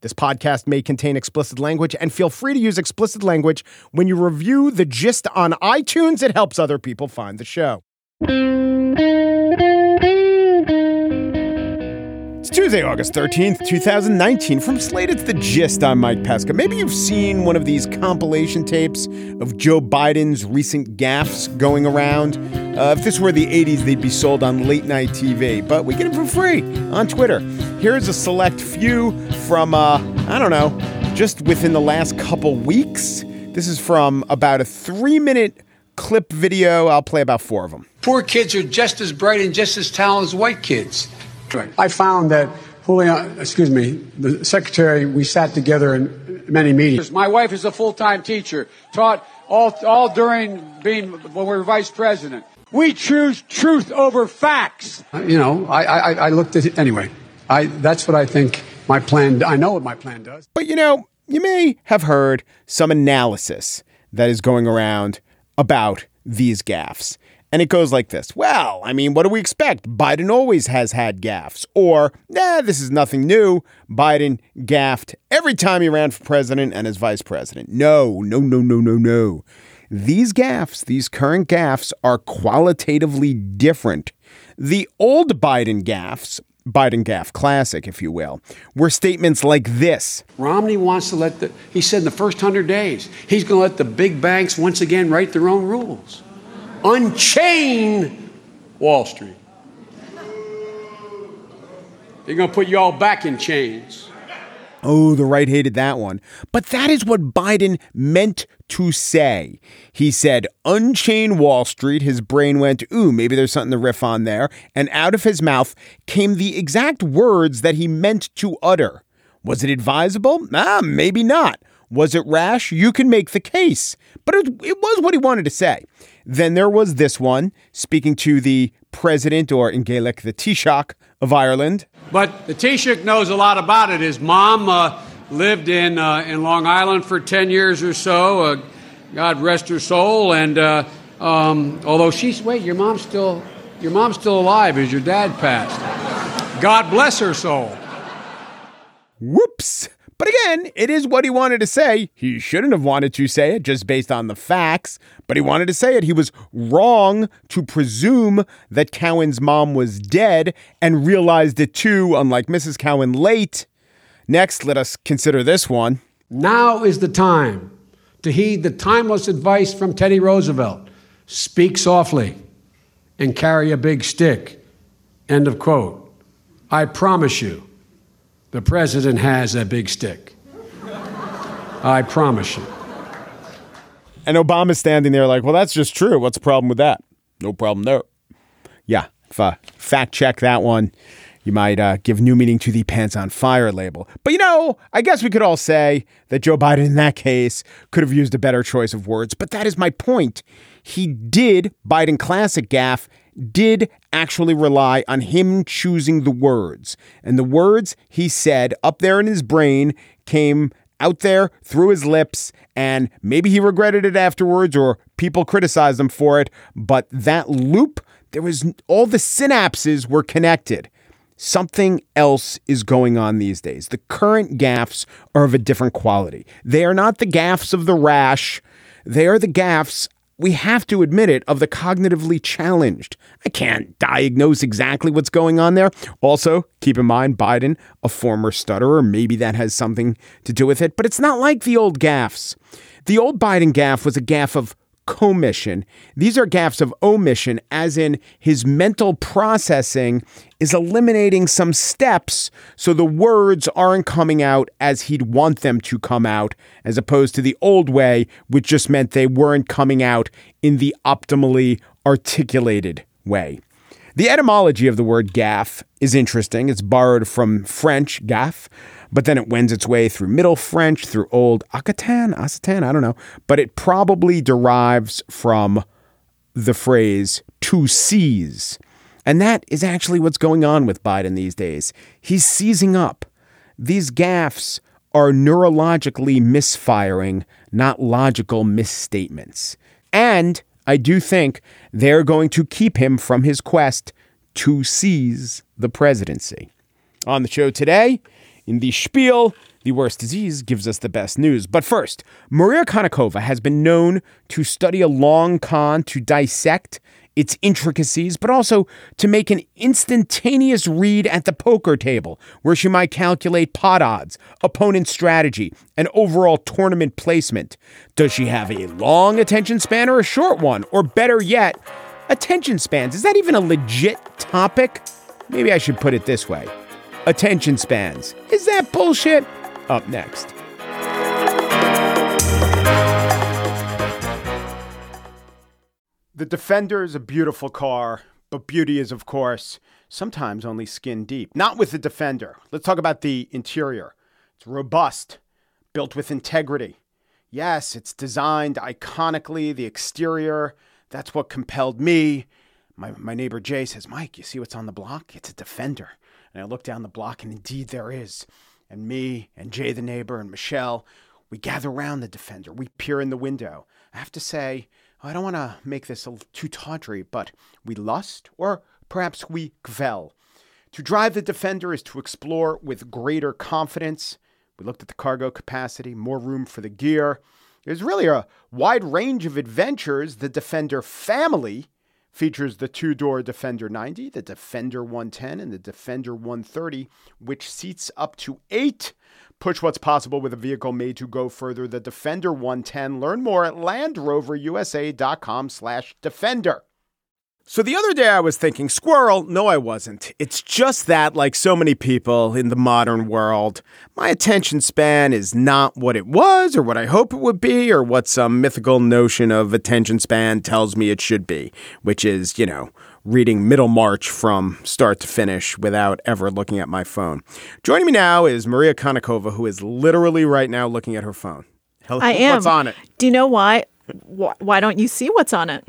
This podcast may contain explicit language, and feel free to use explicit language when you review the gist on iTunes. It helps other people find the show. Tuesday, August 13th, 2019. From Slate, it's The Gist. I'm Mike Pesca. Maybe you've seen one of these compilation tapes of Joe Biden's recent gaffes going around. Uh, if this were the 80s, they'd be sold on late night TV, but we get them for free on Twitter. Here's a select few from, uh, I don't know, just within the last couple weeks. This is from about a three minute clip video. I'll play about four of them. Poor kids are just as bright and just as talented as white kids. Right. I found that Julian, excuse me, the secretary, we sat together in many meetings. My wife is a full-time teacher, taught all, all during being when we were vice president. We choose truth over facts. Uh, you know, I, I, I looked at it anyway. I, that's what I think my plan, I know what my plan does. But you know, you may have heard some analysis that is going around about these gaffes. And it goes like this Well, I mean, what do we expect? Biden always has had gaffes. Or, nah, this is nothing new. Biden gaffed every time he ran for president and as vice president. No, no, no, no, no, no. These gaffes, these current gaffes, are qualitatively different. The old Biden gaffes, Biden gaff classic, if you will, were statements like this Romney wants to let the, he said in the first 100 days, he's going to let the big banks once again write their own rules unchain Wall Street. They're going to put you all back in chains. Oh, the right hated that one. But that is what Biden meant to say. He said, Unchain Wall Street. His brain went, Ooh, maybe there's something to riff on there. And out of his mouth came the exact words that he meant to utter. Was it advisable? Ah, maybe not. Was it rash? You can make the case. But it, it was what he wanted to say. Then there was this one, speaking to the president, or in Gaelic, the Taoiseach of Ireland. But the Taoiseach knows a lot about it. His mom uh, lived in, uh, in Long Island for 10 years or so. Uh, God rest her soul. And uh, um, although she's, wait, your mom's still, your mom's still alive as your dad passed. God bless her soul. Whoops. But again, it is what he wanted to say. He shouldn't have wanted to say it just based on the facts, but he wanted to say it. He was wrong to presume that Cowen's mom was dead and realized it too, unlike Mrs. Cowen late. Next, let us consider this one. Now is the time to heed the timeless advice from Teddy Roosevelt speak softly and carry a big stick. End of quote. I promise you, the president has a big stick. I promise you. And Obama's standing there like, well, that's just true. What's the problem with that? No problem there. Yeah, if, uh, fact check that one. You might uh, give new meaning to the pants on fire label. But you know, I guess we could all say that Joe Biden in that case could have used a better choice of words. But that is my point. He did, Biden classic gaff, did actually rely on him choosing the words. And the words he said up there in his brain came out there through his lips, and maybe he regretted it afterwards or people criticized him for it. But that loop, there was all the synapses were connected. Something else is going on these days. The current gaffs are of a different quality. They are not the gaffs of the rash. They are the gaffs we have to admit it, of the cognitively challenged. I can't diagnose exactly what's going on there. Also, keep in mind, Biden, a former stutterer, maybe that has something to do with it, but it's not like the old gaffes. The old Biden gaffe was a gaffe of commission. These are gaffes of omission, as in his mental processing is eliminating some steps so the words aren't coming out as he'd want them to come out, as opposed to the old way, which just meant they weren't coming out in the optimally articulated way. The etymology of the word gaffe is interesting. It's borrowed from French gaffe, but then it wends its way through Middle French, through Old Occitan, Occitan, I don't know. But it probably derives from the phrase to seize. And that is actually what's going on with Biden these days. He's seizing up. These gaffes are neurologically misfiring, not logical misstatements. And I do think they're going to keep him from his quest to seize the presidency. On the show today, in the spiel, the worst disease gives us the best news. But first, Maria Konnikova has been known to study a long con to dissect its intricacies, but also to make an instantaneous read at the poker table where she might calculate pot odds, opponent strategy, and overall tournament placement. Does she have a long attention span or a short one? Or better yet, attention spans. Is that even a legit topic? Maybe I should put it this way attention spans. Is that bullshit? Up next. The Defender is a beautiful car, but beauty is, of course, sometimes only skin deep. Not with the Defender. Let's talk about the interior. It's robust, built with integrity. Yes, it's designed iconically, the exterior. That's what compelled me. My, my neighbor Jay says, Mike, you see what's on the block? It's a Defender. And I look down the block, and indeed there is. And me and Jay the neighbor and Michelle, we gather around the Defender. We peer in the window. I have to say, I don't want to make this too tawdry, but we lust, or perhaps we kvell. To drive the Defender is to explore with greater confidence. We looked at the cargo capacity, more room for the gear. There's really a wide range of adventures the Defender family features the two door Defender 90, the Defender 110, and the Defender 130, which seats up to eight. Push what's possible with a vehicle made to go further. The Defender 110. Learn more at LandRoverUSA.com slash Defender. So the other day I was thinking, squirrel. No, I wasn't. It's just that, like so many people in the modern world, my attention span is not what it was or what I hope it would be or what some mythical notion of attention span tells me it should be, which is, you know, reading Middlemarch from start to finish without ever looking at my phone. Joining me now is Maria Konnikova, who is literally right now looking at her phone. Hello, I am. What's on it? Do you know why? Why don't you see what's on it?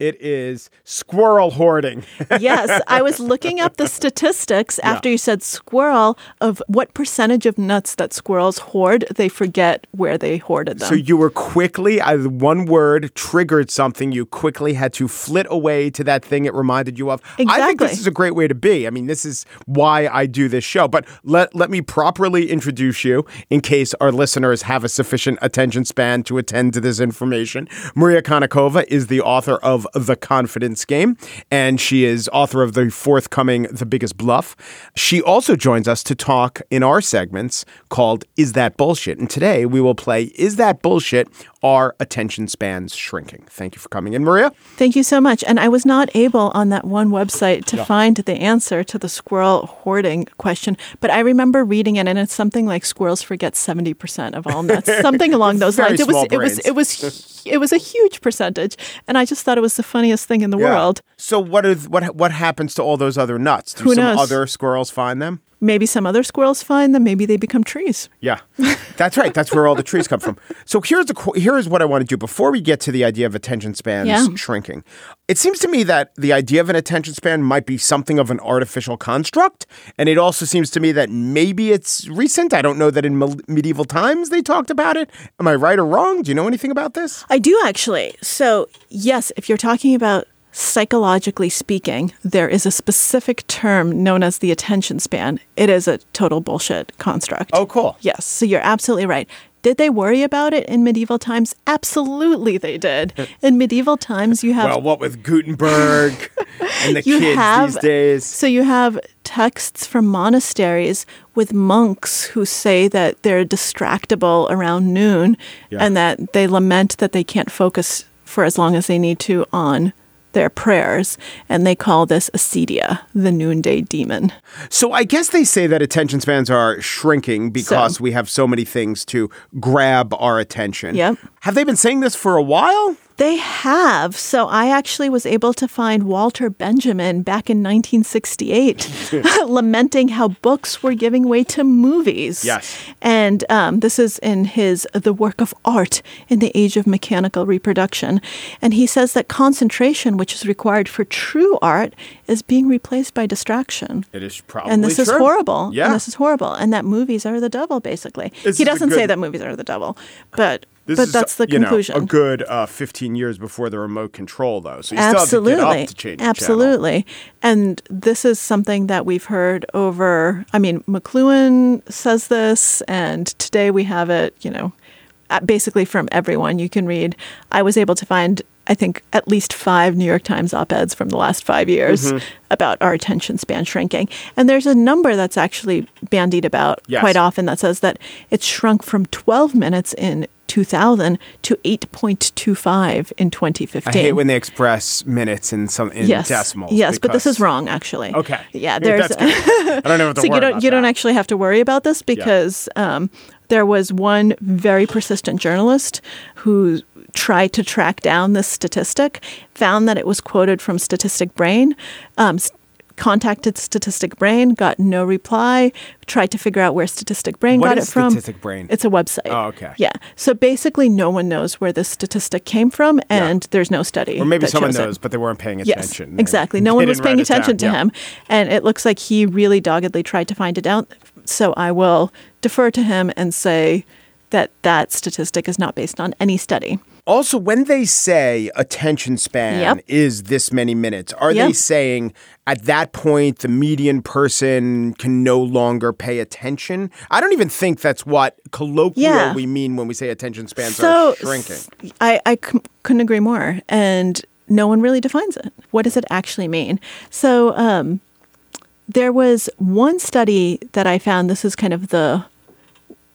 It is squirrel hoarding. yes, I was looking up the statistics after yeah. you said squirrel of what percentage of nuts that squirrels hoard. They forget where they hoarded them. So you were quickly, uh, one word triggered something. You quickly had to flit away to that thing it reminded you of. Exactly. I think this is a great way to be. I mean, this is why I do this show. But let let me properly introduce you in case our listeners have a sufficient attention span to attend to this information. Maria Konnikova is the author of the Confidence Game, and she is author of the forthcoming The Biggest Bluff. She also joins us to talk in our segments called Is That Bullshit? And today we will play Is That Bullshit? Are attention spans shrinking? Thank you for coming in, Maria. Thank you so much. And I was not able on that one website to yeah. find the answer to the squirrel hoarding question, but I remember reading it, and it's something like squirrels forget seventy percent of all nuts, something along those lines. It was, it was, it was, it was a huge percentage, and I just thought it was the funniest thing in the yeah. world. So what is what what happens to all those other nuts? Do Who some knows? other squirrels find them? Maybe some other squirrels find them. Maybe they become trees. Yeah, that's right. That's where all the trees come from. So here's the here's what I want to do before we get to the idea of attention spans yeah. shrinking. It seems to me that the idea of an attention span might be something of an artificial construct, and it also seems to me that maybe it's recent. I don't know that in me- medieval times they talked about it. Am I right or wrong? Do you know anything about this? I do actually. So yes, if you're talking about psychologically speaking, there is a specific term known as the attention span. It is a total bullshit construct. Oh, cool. Yes. So you're absolutely right. Did they worry about it in medieval times? Absolutely, they did. In medieval times, you have Well, what with Gutenberg and the you kids have these days? so you have texts from monasteries with monks who say that they're distractible around noon Yeah. and that they lament that they can't focus for as long as they need to on their prayers and they call this acedia the noonday demon So I guess they say that attention spans are shrinking because So- we have so many things to grab our attention. Yep. Have they been saying this for a while? They have. So I actually was able to find Walter Benjamin back in 1968 lamenting how books were giving way to movies. Yes. And um, this is in his The Work of Art in the Age of Mechanical Reproduction. And he says that concentration, which is required for true art, is being replaced by distraction. It is probably And this is horrible. Yeah. And this is horrible. And that movies are the devil, basically. This he doesn't say that movies are the devil, but This but is, that's the you know, conclusion. a good uh, 15 years before the remote control, though. So you still Absolutely. have to to change the channel. Absolutely. And this is something that we've heard over, I mean, McLuhan says this, and today we have it, you know, basically from everyone. You can read, I was able to find, I think, at least five New York Times op eds from the last five years Mm-hmm. about our attention span shrinking. And there's a number that's actually bandied about Yes. quite often that says that it's shrunk from 12 minutes in 2000 to 8.25 in 2015 I hate when they express minutes in some in yes. decimals. Yes, but this is wrong actually. Okay. Yeah, there's. I don't have to so you don't you don't actually have to worry about this because um, there was one very persistent journalist who tried to track down this statistic, found that it was quoted from Statistic Brain. Um, contacted Statistic Brain, got no reply. Tried to figure out where Statistic Brain What got it from. Statistic Brain? It's a website. Oh, okay. Yeah. So basically, no one knows where this statistic came from, and there's no study. Or maybe someone shows it. knows, but they weren't paying attention. Yes, exactly. No one was paying write it down. attention to Yeah. him, and it looks like he really doggedly tried to find it out. So I will defer to him and say that that statistic is not based on any study. Also, when they say attention span Yep. is this many minutes, are they saying at that point the median person can no longer pay attention? I don't even think that's what colloquially Yeah. we mean when we say attention spans so are shrinking. I, I c- couldn't agree more, and no one really defines it. What does it actually mean? So um, there was one study that I found. This is kind of the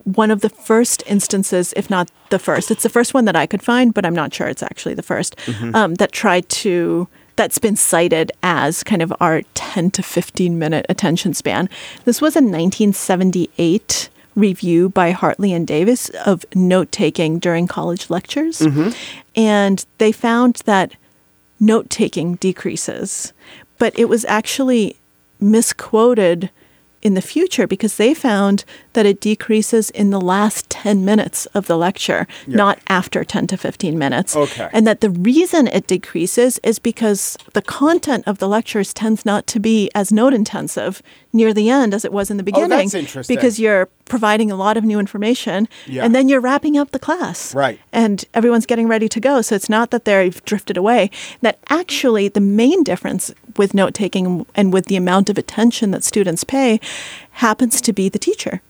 one of the first instances, if not the first. It's the first one that I could find, but I'm not sure it's actually the 1st um, that tried to. That's been cited as kind of our 10 to 15 minute attention span. This was a 1978 review by Hartley and Davies of note taking during college lectures. And they found that note taking decreases, but it was actually misquoted in the future because they found that it decreases in the last 10 minutes of the lecture, not after 10 to 15 minutes. Okay. And that the reason it decreases is because the content of the lectures tends not to be as note intensive near the end as it was in the oh, beginning. Oh, that's interesting. Because you're providing a lot of new information Yeah. and then you're wrapping up the class Right. and everyone's getting ready to go. So it's not that they've drifted away. That actually, the main difference with note taking and with the amount of attention that students pay happens to be the teacher.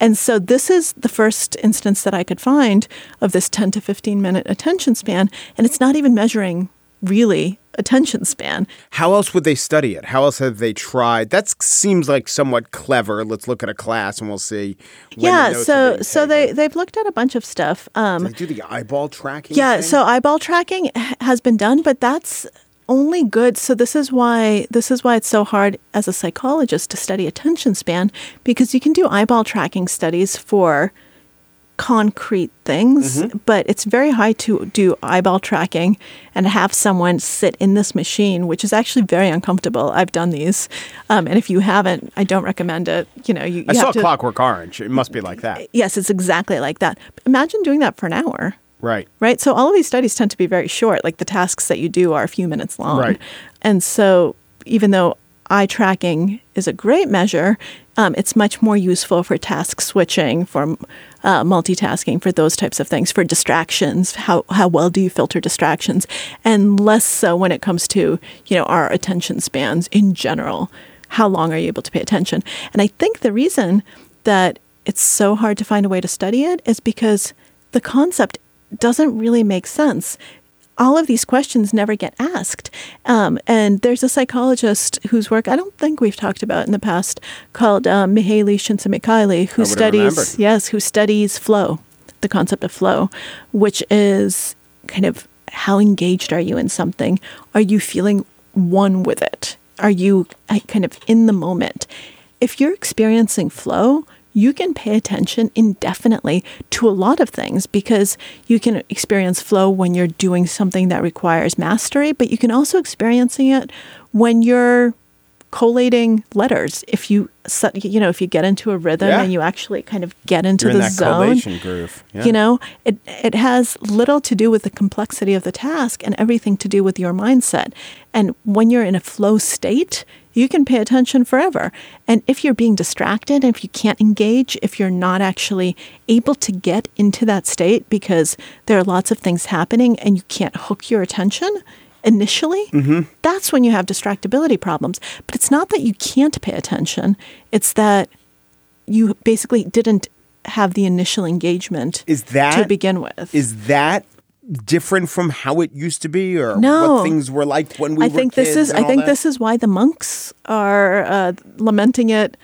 And so this is the first instance that I could find of this 10 to 15 minute attention span. And it's not even measuring really attention span. How else would they study it? How else have they tried? That seems like somewhat clever. Let's look at a class and we'll see. Yeah, so so they they've looked at a bunch of stuff. Um, They do the eyeball tracking. Yeah, thing? so eyeball tracking has been done, but that's only good. So this is why this is why it's so hard as a psychologist to study attention span because you can do eyeball tracking studies for concrete things, but it's very hard to do eyeball tracking and have someone sit in this machine, which is actually very uncomfortable. I've done these, um, and if you haven't, I don't recommend it. You know, you, you I saw to. Clockwork Orange. It must be like that. Yes, it's exactly like that. Imagine doing that for an hour Right. right? So all of these studies tend to be very short. Like the tasks that you do are a few minutes long. Right. And so even though eye tracking is a great measure, um, it's much more useful for task switching, for uh, multitasking, for those types of things, for distractions. How how well do you filter distractions, and less so when it comes to you know our attention spans in general. How long are you able to pay attention? And I think the reason that it's so hard to find a way to study it is because the concept doesn't really make sense. All of these questions never get asked. Um, and there's a psychologist whose work I don't think we've talked about in the past called um, Mihaly Csikszentmihalyi, who studies yes, who studies flow, the concept of flow, which is kind of how engaged are you in something? Are you feeling one with it? Are you uh, kind of in the moment? If you're experiencing flow, you can pay attention indefinitely to a lot of things because you can experience flow when you're doing something that requires mastery, but you can also experiencing it when you're collating letters. If you you know if you get into a rhythm Yeah. and you actually kind of get into You're in the that zone, groove. Yeah. you know, it it has little to do with the complexity of the task and everything to do with your mindset. And when you're in a flow state, you can pay attention forever. And if you're being distracted, if you can't engage, if you're not actually able to get into that state because there are lots of things happening and you can't hook your attention initially, mm-hmm. that's when you have distractibility problems. But it's not that you can't pay attention, it's that you basically didn't have the initial engagement Is that to begin with. Is that different from how it used to be, or No. what things were like when we I were think this is I think that? this is why the monks are uh, lamenting it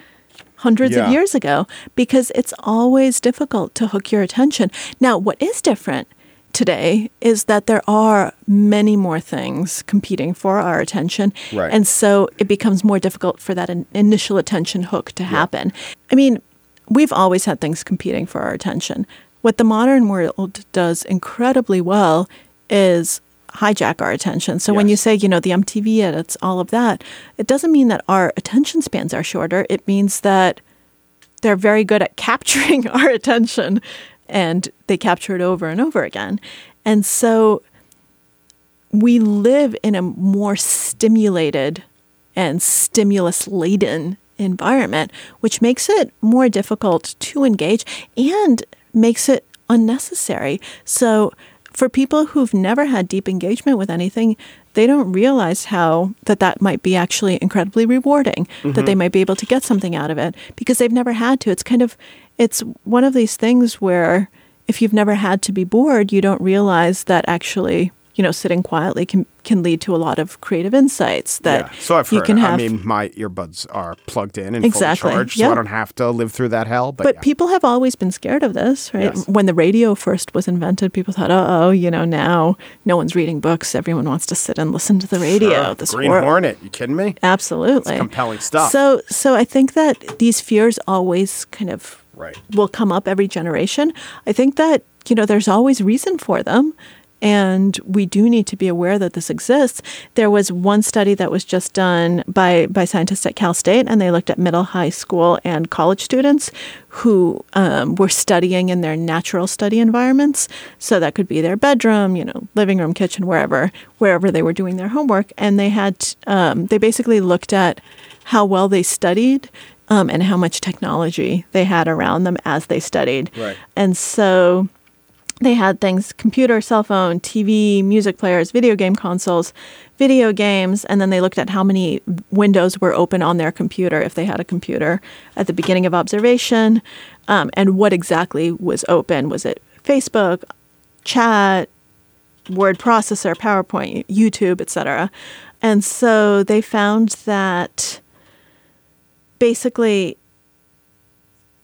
hundreds Yeah. of years ago because it's always difficult to hook your attention. Now, what is different today is that there are many more things competing for our attention. Right. And so it becomes more difficult for that in- initial attention hook to happen. I mean, we've always had things competing for our attention. What the modern world does incredibly well is hijack our attention. So when you say, you know, the MTV edits, all of that, it doesn't mean that our attention spans are shorter. It means that they're very good at capturing our attention and they capture it over and over again. And so we live in a more stimulated and stimulus laden environment, which makes it more difficult to engage and makes it unnecessary. So, for people who've never had deep engagement with anything, they don't realize how that that might be actually incredibly rewarding, that they mm-hmm. might be able to get something out of it because they've never had to. It's kind of it's one of these things where if you've never had to be bored, you don't realize that actually, you know, sitting quietly can can lead to a lot of creative insights that yeah. So I've you heard. can have. I mean, my earbuds are plugged in and Exactly. fully charged, Yeah. so I don't have to live through that hell. But, but yeah. people have always been scared of this, right? Yes. When the radio first was invented, people thought, "Oh, oh, you know, now no one's reading books. Everyone wants to sit and listen to the radio." Sure. This Green world- Hornet. You kidding me? Absolutely. It's compelling stuff. So so I think that these fears always kind of Right. will come up every generation. I think that, you know, there's always reason for them. And we do need to be aware that this exists. There was one study that was just done by, by scientists at Cal State, and they looked at middle, high school, and college students who um, were studying in their natural study environments. So that could be their bedroom, you know, living room, kitchen, wherever, wherever they were doing their homework. And they had, um, they basically looked at how well they studied um, and how much technology they had around them as they studied. Right. And so they had things computer, cell phone, TV, music players, video game consoles, video games, and then they looked at how many windows were open on their computer if they had a computer at the beginning of observation um, and what exactly was open. Was it Facebook, chat, word processor, PowerPoint, YouTube, etc. And so they found that basically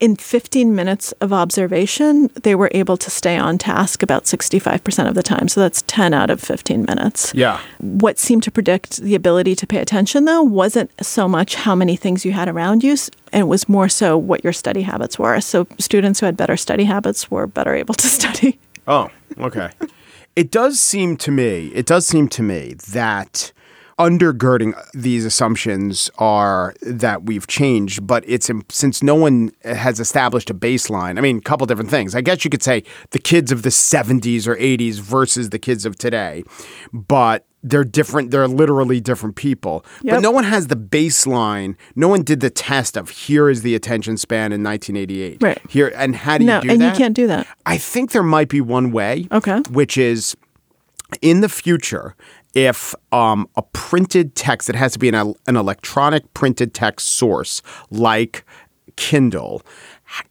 in 15 minutes of observation, they were able to stay on task about 65% of the time. So that's 10 out of 15 minutes. Yeah. What seemed to predict the ability to pay attention, though, wasn't so much how many things you had around you, and it was more so what your study habits were. So students who had better study habits were better able to study. Oh, okay. it does seem to me, it does seem to me that undergirding uh, these assumptions are that we've changed, but it's since no one has established a baseline. I mean, a couple different things. I guess you could say the kids of the 70s or 80s versus the kids of today, but they're different. They're literally different people. But no one has the baseline. No one did the test of here is the attention span in 1988. Right. Here and how do no, you do and that? And you can't do that. I think there might be one way. Okay. Which is in the future, if um, a printed text, it has to be an, an electronic printed text source like Kindle,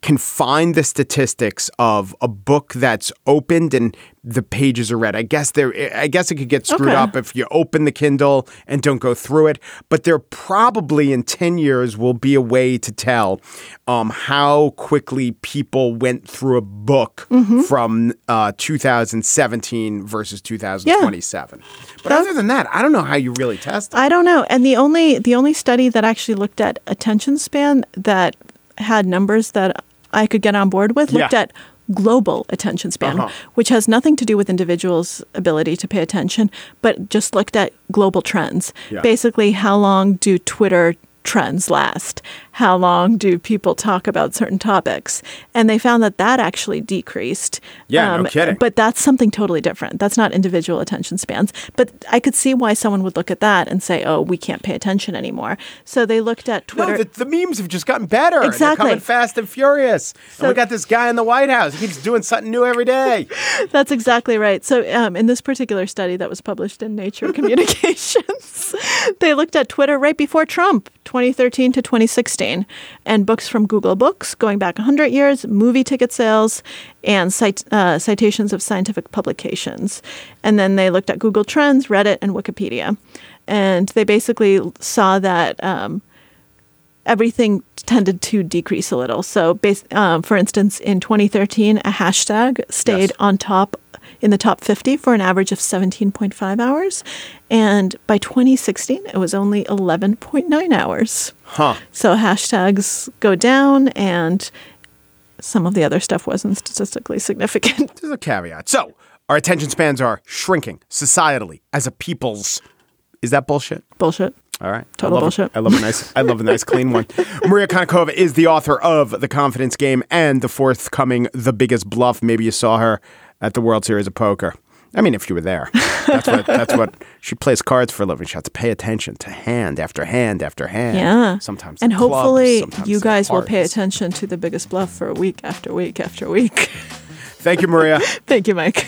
can find the statistics of a book that's opened and the pages are read. I guess there I guess it could get screwed Okay. up if you open the Kindle and don't go through it, but there probably in 10 years will be a way to tell um, how quickly people went through a book Mm-hmm. from uh, 2017 versus 2027. But other than that, I don't know how you really test it. I don't know. And the only the only study that actually looked at attention span that had numbers that I could get on board with looked Yeah. at global attention span, Uh-huh. which has nothing to do with individuals' ability to pay attention, but just looked at global trends. Yeah. Basically, how long do Twitter trends last? How long do people talk about certain topics? And they found that that actually decreased. Um, Yeah, no kidding. But that's something totally different. That's not individual attention spans. But I could see why someone would look at that and say, "Oh, we can't pay attention anymore." So they looked at Twitter. No, the, the memes have just gotten better. They're Exactly. coming fast and furious. and So- we got this guy in the White House. He keeps doing something new every day. That's exactly right. So, um, in this particular study that was published in Nature Communications, they looked at Twitter right before Trump, 2013 to 2016, and books from Google Books going back 100 years, movie ticket sales, and cite, uh, citations of scientific publications. And then they looked at Google Trends, Reddit, and Wikipedia. And they basically saw that. Um, everything tended to decrease a little. So, um, for instance, in 2013, a hashtag stayed Yes. on top in the top 50 for an average of 17.5 hours, and by 2016, it was only 11.9 hours. Huh. So hashtags go down, and some of the other stuff wasn't statistically significant. There's a caveat. So, our attention spans are shrinking societally as a people's. Is that bullshit? Bullshit. All right. Total I bullshit. A, I love a nice. I love a nice clean one. Maria Konnikova is the author of The Confidence Game and the forthcoming The Biggest Bluff. Maybe you saw her at the World Series of Poker. I mean, if you were there, that's what that's what she plays cards for a living. She has to pay attention to hand after hand after hand. Yeah. Sometimes And the clubs, hopefully, sometimes you guys will pay attention to the biggest bluff for week after week after week. Thank you, Maria. Thank you, Mike.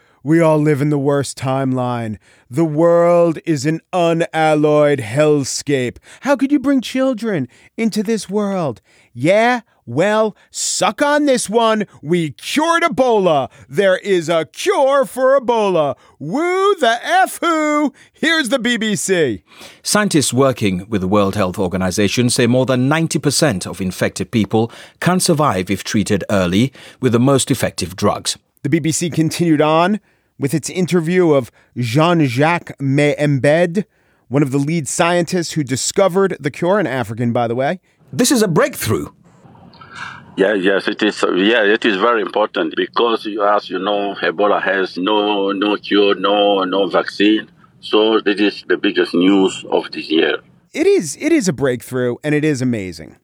we all live in the worst timeline. The world is an unalloyed hellscape. How could you bring children into this world? Yeah? Well, suck on this one. We cured Ebola. There is a cure for Ebola. Woo the F who? Here's the BBC. Scientists working with the World Health Organization say more than 90% of infected people can survive if treated early with the most effective drugs. The BBC continued on with its interview of Jean Jacques Muyembe, one of the lead scientists who discovered the cure, an African, by the way. This is a breakthrough. Yeah, yes, it is. Yeah, it is very important because, as you know, Ebola has no no cure, no no vaccine. So this is the biggest news of this year. It is it is a breakthrough and it is amazing.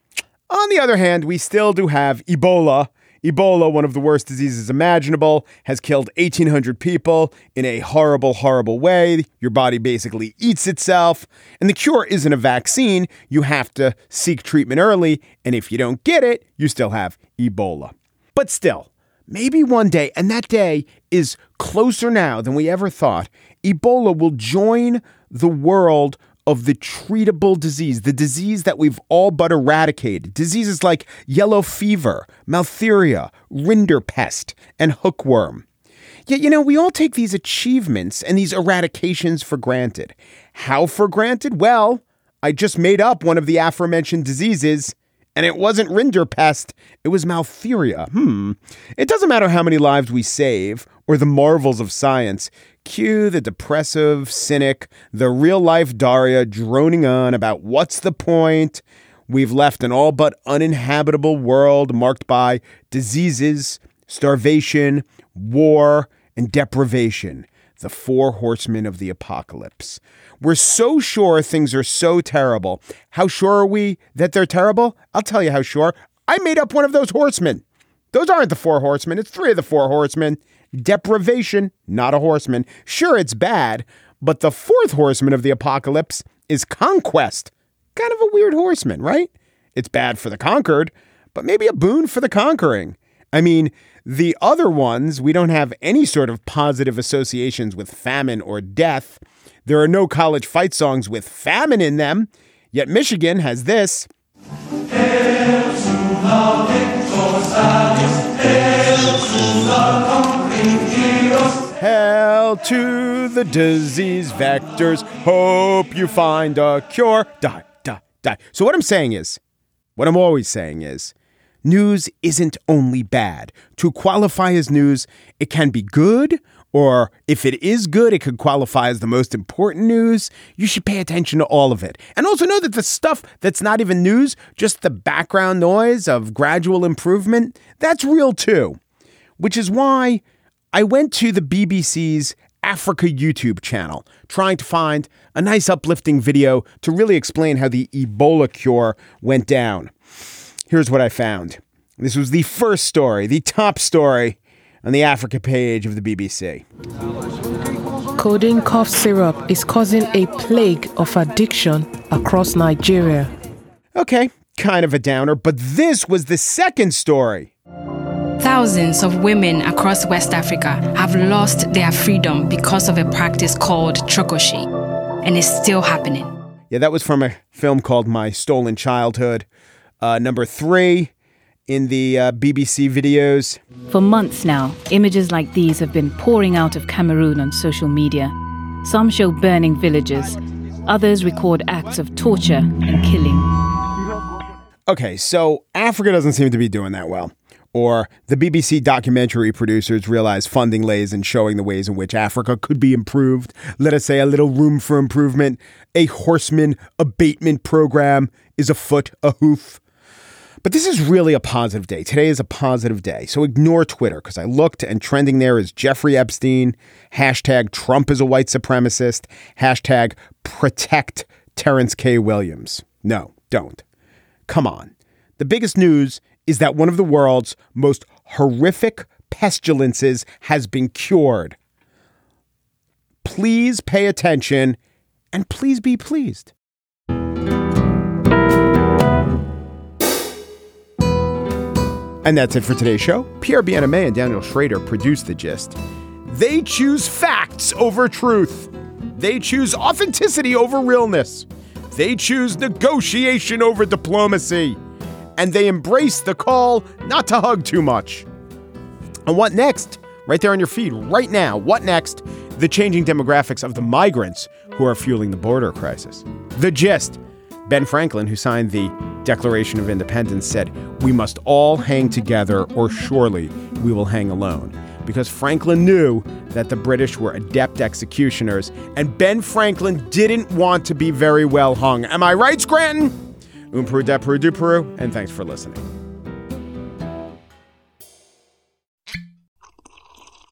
On the other hand, we still do have Ebola. Ebola, one of the worst diseases imaginable, has killed 1,800 people in a horrible, horrible way. Your body basically eats itself. And the cure isn't a vaccine. You have to seek treatment early. And if you don't get it, you still have Ebola. But still, maybe one day, and that day is closer now than we ever thought, Ebola will join the world of the treatable disease, the disease that we've all but eradicated. Diseases like yellow fever, maltheria, rinderpest, and hookworm. Yet, you know, we all take these achievements and these eradications for granted. How for granted? Well, I just made up one of the aforementioned diseases, and it wasn't rinderpest, it was maltheria. Hmm. It doesn't matter how many lives we save or the marvels of science. Cue the depressive cynic, the real life Daria droning on about what's the point. We've left an all but uninhabitable world marked by diseases, starvation, war, and deprivation. the four horsemen of the apocalypse. We're so sure things are so terrible. How sure are we that they're terrible? I'll tell you how sure. I made up one of those horsemen. Those aren't the four horsemen, it's three of the four horsemen. Deprivation, not a horseman. Sure, it's bad, but the fourth horseman of the apocalypse is conquest. Kind of a weird horseman, right? It's bad for the conquered, but maybe a boon for the conquering. I mean, the other ones, we don't have any sort of positive associations with famine or death. There are no college fight songs with famine in them. Yet Michigan has this. Hail to the disease vectors. Hope you find a cure. Die, die, die. So, what I'm saying is, what I'm always saying is, news isn't only bad. To qualify as news, it can be good, or if it is good, it could qualify as the most important news. You should pay attention to all of it. And also know that the stuff that's not even news, just the background noise of gradual improvement, that's real too. Which is why I went to the BBC's Africa YouTube channel, trying to find a nice uplifting video to really explain how the Ebola cure went down. Here's what I found. This was the first story, the top story on the Africa page of the BBC. Codeine cough syrup is causing a plague of addiction across Nigeria. Okay, kind of a downer, but this was the second story. Thousands of women across West Africa have lost their freedom because of a practice called trokosi, and it's still happening. Yeah, that was from a film called My Stolen Childhood. Uh, number three in the uh, BBC videos. For months now, images like these have been pouring out of Cameroon on social media. Some show burning villages, others record acts of torture and killing. Okay, so Africa doesn't seem to be doing that well or the BBC documentary producers realize funding lays in showing the ways in which Africa could be improved. Let us say a little room for improvement. A horseman abatement program is a foot, a hoof. But this is really a positive day. Today is a positive day. So ignore Twitter because I looked and trending there is Jeffrey Epstein, hashtag Trump is a white supremacist, hashtag protect Terrence K. Williams. No, don't. Come on. The biggest news is that one of the world's most horrific pestilences has been cured. Please pay attention and please be pleased. And that's it for today's show. Pierre Bienaimé and Daniel Schrader produced The Gist. They choose facts over truth. They choose authenticity over realness. They choose negotiation over diplomacy and they embrace the call not to hug too much. And what next? Right there on your feed, right now. What next? The changing demographics of the migrants who are fueling the border crisis. The gist Ben Franklin, who signed the Declaration of Independence, said, We must all hang together, or surely we will hang alone. Because Franklin knew that the British were adept executioners, and Ben Franklin didn't want to be very well hung. Am I right, Scranton? Un Peru de Peru du Peru, and thanks for listening.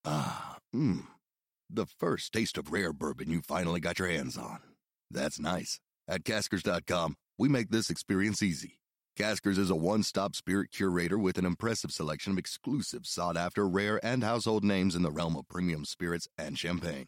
Ah, mmm. The first taste of rare bourbon you finally got your hands on. That's nice. At caskers.com, we make this experience easy. Caskers is a one stop spirit curator with an impressive selection of exclusive, sought after, rare, and household names in the realm of premium spirits and champagne.